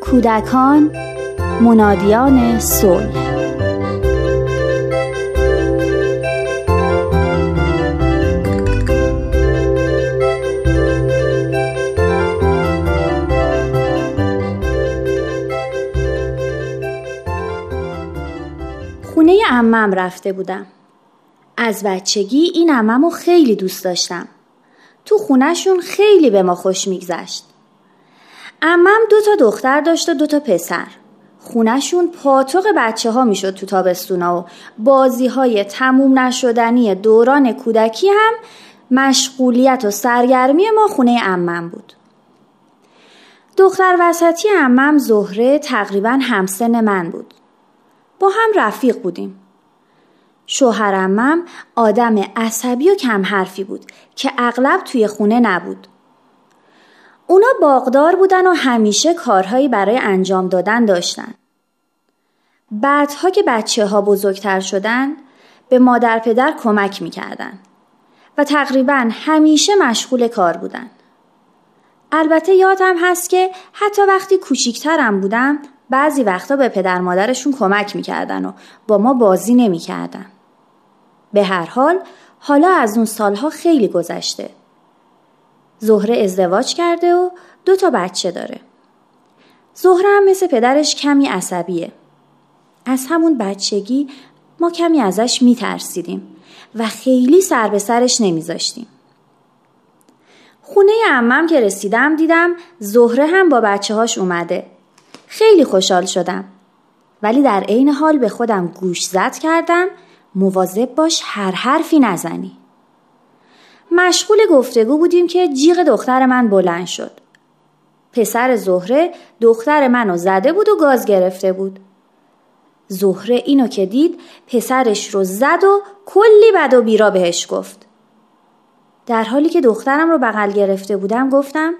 کودکان منادیان صلح. خونه امم رفته بودم. از بچگی این اممو خیلی دوست داشتم. تو خونهشون خیلی به ما خوش میگذشت. امم دو تا دختر داشت و دو تا پسر. خونشون پاتوق بچه ها می‌شد تو تابستونا و بازی های تموم نشدنی دوران کودکی هم مشغولیت و سرگرمی ما خونه امم بود. دختر وسطی امم زهره تقریبا همسن من بود. با هم رفیق بودیم. شوهر امم آدم عصبی و کم حرفی بود که اغلب توی خونه نبود. اونا باغدار بودن و همیشه کارهایی برای انجام دادن داشتن. بعدها که بچه ها بزرگتر شدن به مادر پدر کمک می‌کردن و تقریبا همیشه مشغول کار بودن. البته یادم هست که حتی وقتی کوچیکترم بودم بعضی وقتا به پدر مادرشون کمک می‌کردن و با ما بازی نمی‌کردن. به هر حال حالا از اون سالها خیلی گذشته. زهره ازدواج کرده و دو تا بچه داره. زهره هم مثل پدرش کمی عصبیه. از همون بچگی ما کمی ازش میترسیدیم و خیلی سر به سرش نمیذاشتیم. خونه امم که رسیدم دیدم زهره هم با بچه هاش اومده. خیلی خوشحال شدم. ولی در عین حال به خودم گوش زد کردم مواظب باش هر حرفی نزنی. مشغول گفتگو بودیم که جیغ دختر من بلند شد. پسر زهره دختر منو زده بود و گاز گرفته بود. زهره اینو که دید پسرش رو زد و کلی بد و بیرا بهش گفت. در حالی که دخترم رو بغل گرفته بودم گفتم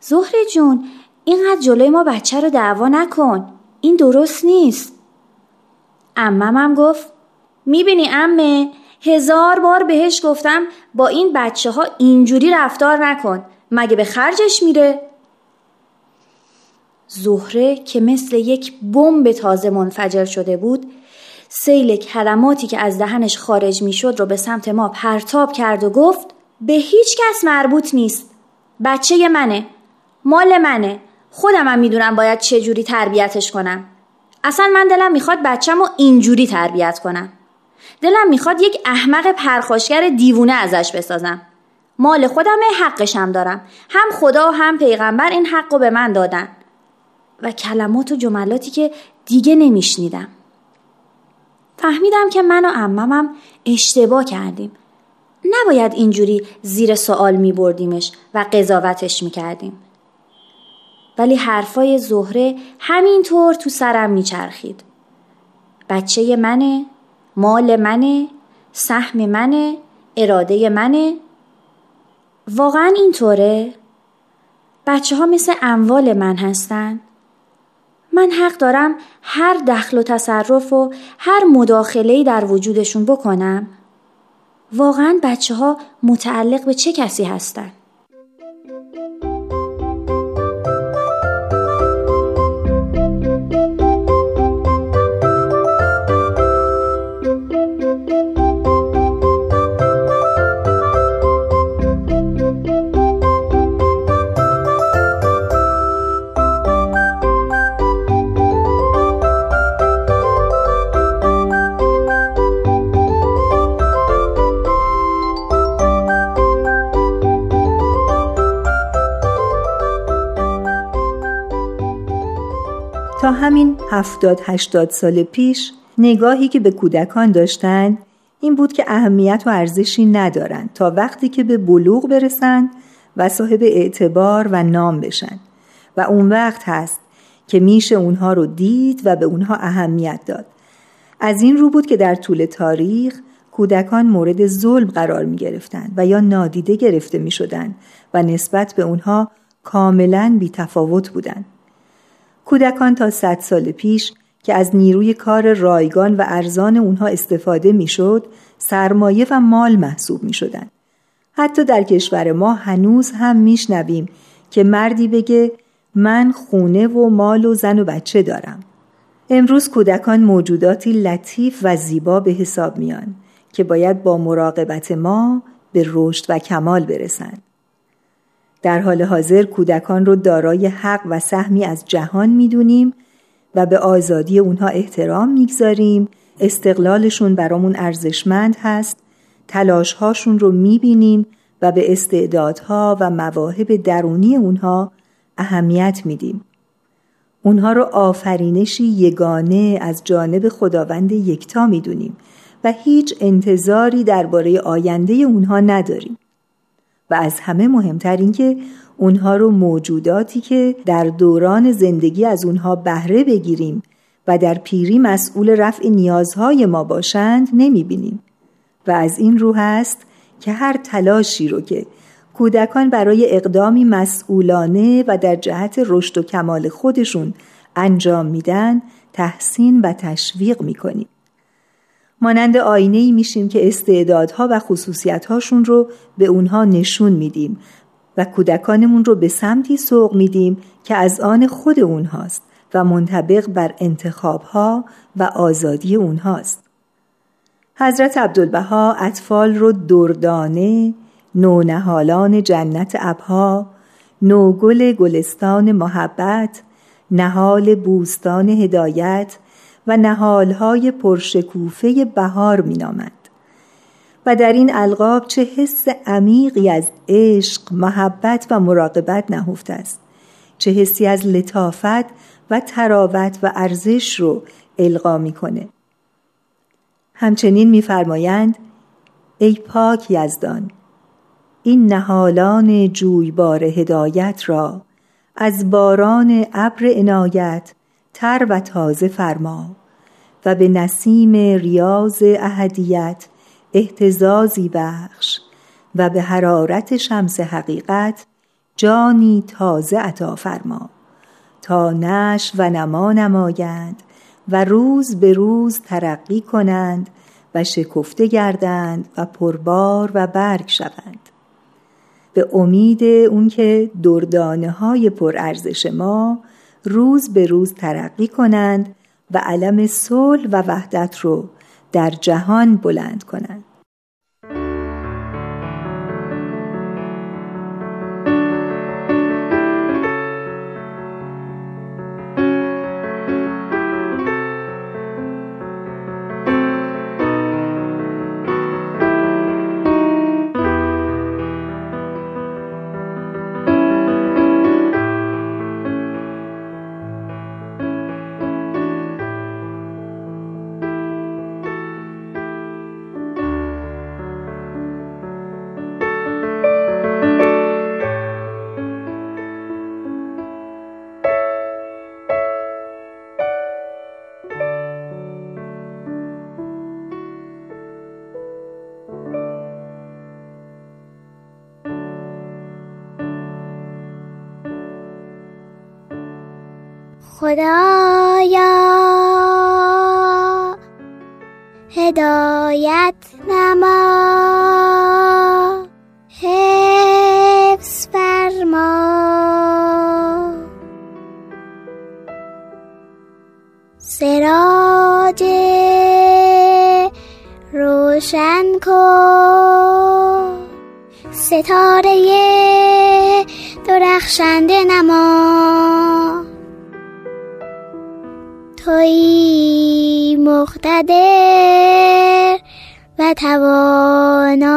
زهره جون اینقدر جلوی ما بچه رو دعوا نکن. این درست نیست. اممم گفت می‌بینی امه هزار بار بهش گفتم با این بچه ها اینجوری رفتار نکن. مگه به خرجش میره؟ زهره که مثل یک بمب تازه منفجر شده بود سیل کلماتی که از دهنش خارج می‌شد رو به سمت ما پرتاب کرد و گفت به هیچ کس مربوط نیست. بچه منه. مال منه. خودم هم می‌دونم باید چه جوری تربیتش کنم. اصلا من دلم می‌خواد بچم رو اینجوری تربیت کنم. دلم می‌خواد یک احمق پرخاشگر دیوونه ازش بسازم. مال خودم حقشم دارم. هم خدا و هم پیغمبر این حق رو به من دادن. و کلمات و جملاتی که دیگه نمیشنیدم. فهمیدم که من و اممم اشتباه کردیم. نباید اینجوری زیر سوال می بردیمش و قضاوتش می کردیم. ولی حرفای زهره همینطور تو سرم میچرخید. بچه منه مال منه سهم منه اراده منه. واقعا اینطوره؟ بچه ها مثل اموال من هستن. من حق دارم هر دخل و تصرف و هر مداخله‌ای در وجودشون بکنم. واقعا بچه ها متعلق به چه کسی هستن؟ همین هفتاد هشتاد سال پیش نگاهی که به کودکان داشتند این بود که اهمیت و ارزشی ندارند تا وقتی که به بلوغ برسند و صاحب اعتبار و نام بشن و اون وقت هست که میشه اونها رو دید و به اونها اهمیت داد از این رو بود که در طول تاریخ کودکان مورد ظلم قرار می گرفتن و یا نادیده گرفته می شدن و نسبت به اونها کاملا بی تفاوت بودند. کودکان تا صد سال پیش که از نیروی کار رایگان و ارزان اونها استفاده می‌شد سرمایه و مال محسوب می شدن. حتی در کشور ما هنوز هم میشنویم که مردی بگه من خونه و مال و زن و بچه دارم امروز کودکان موجوداتی لطیف و زیبا به حساب میان که باید با مراقبت ما به رشد و کمال برسند در حال حاضر کودکان رو دارای حق و سهمی از جهان می‌دونیم و به آزادی اونها احترام می‌گذاریم. استقلالشون برامون ارزشمند هست. تلاشهاشون رو می‌بینیم و به استعدادها و مواهب درونی اونها اهمیت میدیم. اونها رو آفرینشی یگانه از جانب خداوند یکتا می‌دونیم و هیچ انتظاری درباره آینده اونها نداریم. و از همه مهمتر اینکه اونها رو موجوداتی که در دوران زندگی از اونها بهره بگیریم و در پیری مسئول رفع نیازهای ما باشند نمی‌بینیم. و از این رو هست که هر تلاشی رو که کودکان برای اقدامی مسئولانه و در جهت رشد و کمال خودشون انجام میدن تحسین و تشویق می‌کنیم. مانند آینه ای میشیم که استعدادها و خصوصیتهاشون رو به اونها نشون میدیم و کودکانمون رو به سمتی سوق میدیم که از آن خود اونهاست و منطبق بر انتخابها و آزادی اونهاست. حضرت عبدالبها اطفال رو دردانه، نونهالان جنت ابها، نوگل گلستان محبت، نهال بوستان هدایت و نهالهای پرشکوفه بهار مینامد. و در این القاب چه حس عمیقی از عشق، محبت و مراقبت نهفته است. چه حسی از لطافت و تراوت و ارزش رو القا می‌کنه. همچنین میفرمایند ای پاک یزدان این نهالان جویبار هدایت را از باران ابر عنایت تر و تازه فرما و به نسیم ریاض اهدیت احتزازی بخش و به حرارت شمس حقیقت جانی تازه عطا فرما تا نش و نما نمایند و روز به روز ترقی کنند و شکفته گردند و پربار و برگ شوند. به امید اون که دردانه های پرارزش ما روز به روز ترقی کنند و علم صلح و وحدت رو در جهان بلند کنند. خدایا هدایت نما حفظ فرما. سراج روشن کن ستاره درخشنده نما. توی مقتدر و توانا.